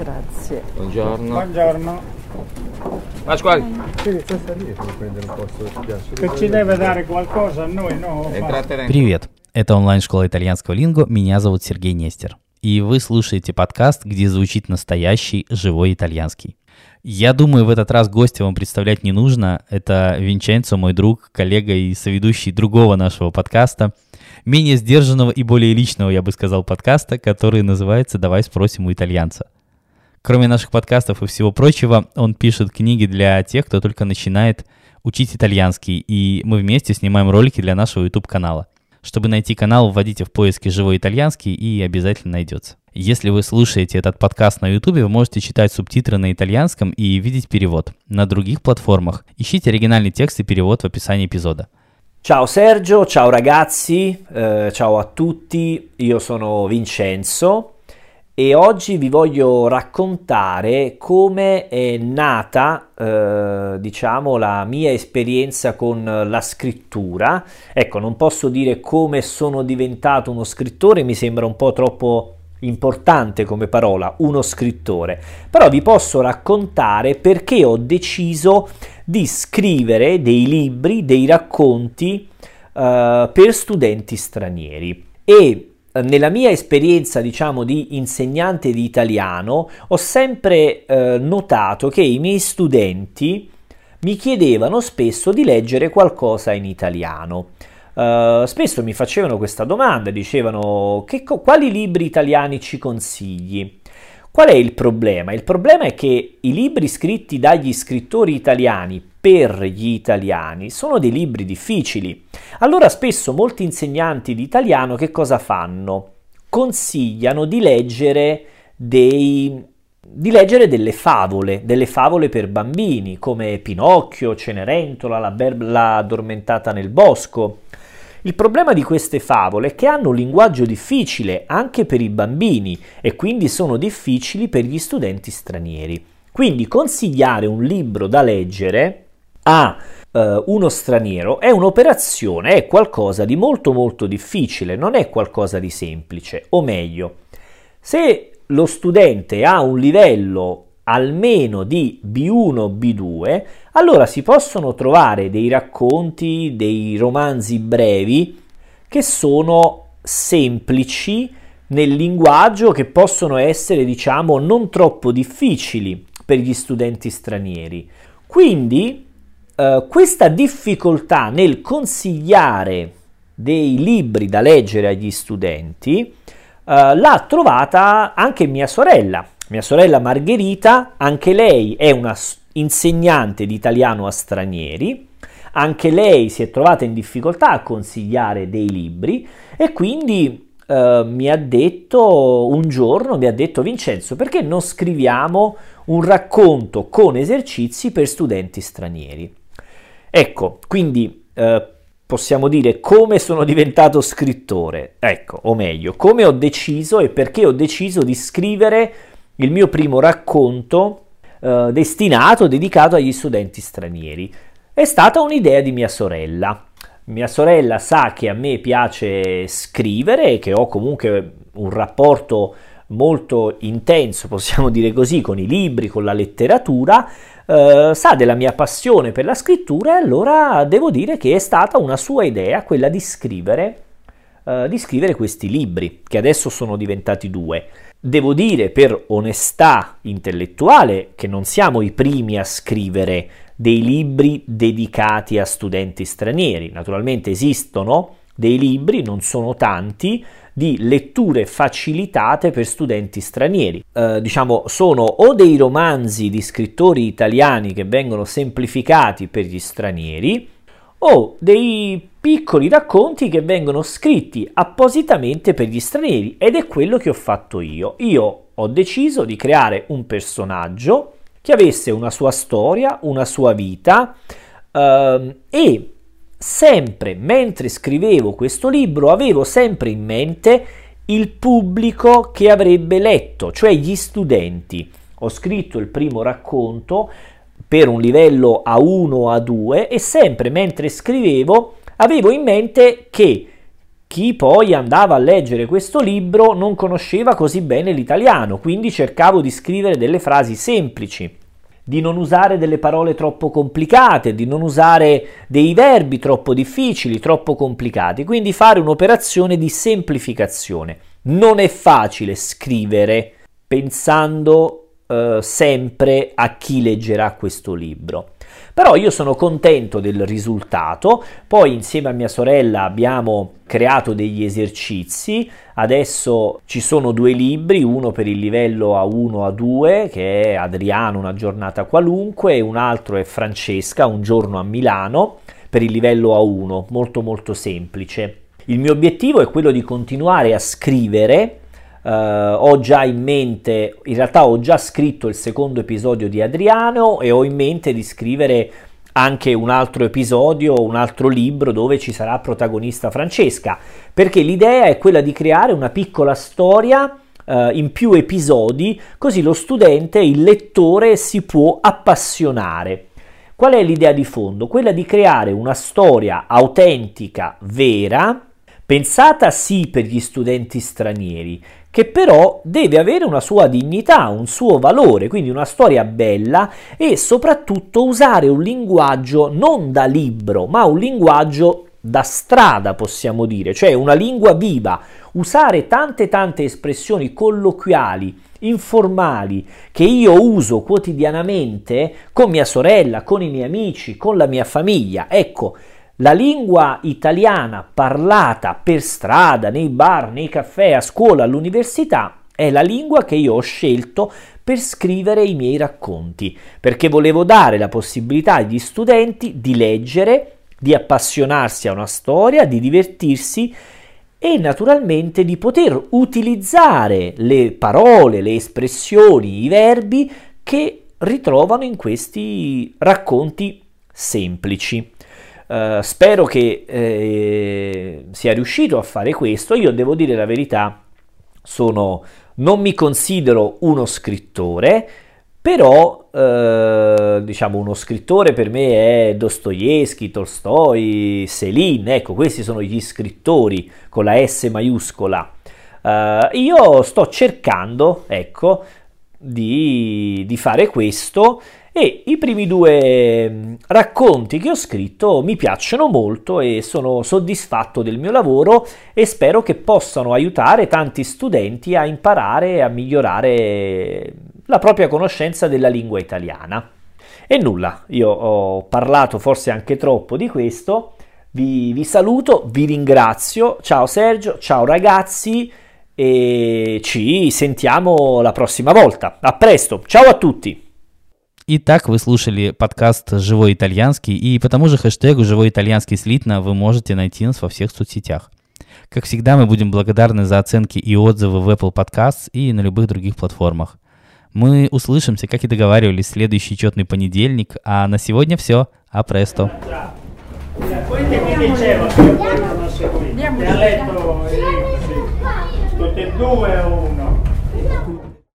Grazie. Buongiorno. Buongiorno. Pasquale, Sì, sta lì per prendere un posto di spiace. Che ci deve dare qualcosa a noi, no? Ma- entrate dentro. Привет! Это онлайн-школа итальянского линго, меня зовут Сергей Нестер. И вы слушаете подкаст, где звучит настоящий живой итальянский. Я думаю, в этот раз гостя вам представлять не нужно. Это Винченцо, мой друг, коллега и соведущий другого нашего подкаста, менее сдержанного и более личного, я бы сказал, подкаста, который называется «Давай спросим у итальянца». Кроме наших подкастов и всего прочего, он пишет книги для тех, кто только начинает учить итальянский, и мы вместе снимаем ролики для нашего YouTube-канала. Чтобы найти канал, вводите в поиске «Живой итальянский» и обязательно найдется. Если вы слушаете этот подкаст на YouTube, вы можете читать субтитры на итальянском и видеть перевод. На других платформах ищите оригинальный текст и перевод в описании эпизода. Ciao Sergio, ciao ragazzi, eh, ciao a tutti, io sono Vincenzo e oggi vi voglio raccontare come è nata, eh, diciamo, la mia esperienza con la scrittura. Ecco, non posso dire come sono diventato uno scrittore, mi sembra un po' troppo importante come parola, uno scrittore, però vi posso raccontare perché ho deciso di scrivere dei libri, dei racconti eh, per studenti stranieri e nella mia esperienza, diciamo, di insegnante di italiano, ho sempre eh, notato che i miei studenti mi chiedevano spesso di leggere qualcosa in italiano. Uh, spesso mi facevano questa domanda, dicevano che, quali libri italiani ci consigli? Qual è il problema? Il problema è che i libri scritti dagli scrittori italiani per gli italiani sono dei libri difficili. Allora spesso molti insegnanti di italiano che cosa fanno? Consigliano di leggere dei di leggere delle favole, delle favole per bambini come Pinocchio, Cenerentola, la berla addormentata nel bosco. Il problema di queste favole è che hanno un linguaggio difficile anche per i bambini e quindi sono difficili per gli studenti stranieri. Quindi consigliare un libro da leggere a uh, uno straniero è un'operazione, è qualcosa di molto molto difficile, non è qualcosa di semplice, o meglio, se lo studente ha un livello almeno di B1 B2, allora si possono trovare dei racconti, dei romanzi brevi che sono semplici nel linguaggio, che possono essere, diciamo, non troppo difficili per gli studenti stranieri. Quindi eh, questa difficoltà nel consigliare dei libri da leggere agli studenti eh, l'ha trovata anche mia sorella, mia sorella Margherita, anche lei è una insegnante di italiano a stranieri, anche lei si è trovata in difficoltà a consigliare dei libri e quindi eh, mi ha detto un giorno, mi ha detto Vincenzo, perché non scriviamo un racconto con esercizi per studenti stranieri? Ecco, quindi eh, possiamo dire come sono diventato scrittore, ecco, o meglio, come ho deciso e perché ho deciso di scrivere il mio primo racconto eh, destinato, dedicato agli studenti stranieri. È stata un'idea di mia sorella. Mia sorella sa che a me piace scrivere e che ho comunque un rapporto molto intenso, possiamo dire così, con i libri, con la letteratura, eh, sa della mia passione per la scrittura e allora devo dire che è stata una sua idea quella di scrivere, eh, di scrivere questi libri, che adesso sono diventati due. Devo dire per onestà intellettuale che non siamo i primi a scrivere dei libri dedicati a studenti stranieri. Naturalmente esistono dei libri, non sono tanti, di letture facilitate per studenti stranieri. Eh, diciamo, sono o dei romanzi di scrittori italiani che vengono semplificati per gli stranieri, o dei piccoli racconti che vengono scritti appositamente per gli stranieri ed è quello che ho fatto io. Io ho deciso di creare un personaggio che avesse una sua storia, una sua vita ehm, e sempre mentre scrivevo questo libro avevo sempre in mente il pubblico che avrebbe letto, cioè gli studenti. Ho scritto il primo racconto per un livello A1 o A2 e sempre mentre scrivevo avevo in mente che chi poi andava a leggere questo libro non conosceva così bene l'italiano, quindi cercavo di scrivere delle frasi semplici, di non usare delle parole troppo complicate, di non usare dei verbi troppo difficili, troppo complicati, quindi fare un'operazione di semplificazione. Non è facile scrivere pensando eh, sempre a chi leggerà questo libro. Però io sono contento del risultato, poi insieme a mia sorella abbiamo creato degli esercizi, adesso ci sono due libri, uno per il livello A1 A2 che è Adriano una giornata qualunque e un altro è Francesca un giorno a Milano per il livello A1, molto molto semplice. Il mio obiettivo è quello di continuare a scrivere Uh, ho già in mente, in realtà ho già scritto il secondo episodio di Adriano e ho in mente di scrivere anche un altro episodio, un altro libro dove ci sarà protagonista Francesca, perché l'idea è quella di creare una piccola storia uh, in più episodi, così lo studente, il lettore si può appassionare. Qual è l'idea di fondo? Quella di creare una storia autentica, vera, pensata sì per gli studenti stranieri, che però deve avere una sua dignità, un suo valore, quindi una storia bella e soprattutto usare un linguaggio non da libro, ma un linguaggio da strada, possiamo dire, cioè una lingua viva, usare tante tante espressioni colloquiali, informali che io uso quotidianamente con mia sorella, con i miei amici, con la mia famiglia. Ecco, la lingua italiana parlata per strada, nei bar, nei caffè, a scuola, all'università è la lingua che io ho scelto per scrivere i miei racconti, perché volevo dare la possibilità agli studenti di leggere, di appassionarsi a una storia, di divertirsi e naturalmente di poter utilizzare le parole, le espressioni, i verbi che ritrovano in questi racconti semplici. Uh, spero che eh, sia riuscito a fare questo. Io devo dire la verità, sono, non mi considero uno scrittore, però eh, diciamo uno scrittore per me è Dostoevsky, Tolstoi, Selin, ecco questi sono gli scrittori con la S maiuscola. Uh, io sto cercando, ecco, di, di fare questo e i primi due mm, racconti che ho scritto mi piacciono molto e sono soddisfatto del mio lavoro e spero che possano aiutare tanti studenti a imparare e a migliorare la propria conoscenza della lingua italiana. E nulla, io ho parlato forse anche troppo di questo, vi, vi saluto, vi ringrazio, ciao Sergio, ciao ragazzi e ci sentiamo la prossima volta. A presto, ciao a tutti! Итак, вы слушали подкаст «Живой итальянский», и по тому же хэштегу «Живой итальянский слитно» вы можете найти нас во всех соцсетях. Как всегда, мы будем благодарны за оценки и отзывы в Apple Podcasts и на любых других платформах. Мы услышимся, как и договаривались, в следующий четный понедельник, а на сегодня все. А престо. Tutti e due o uno?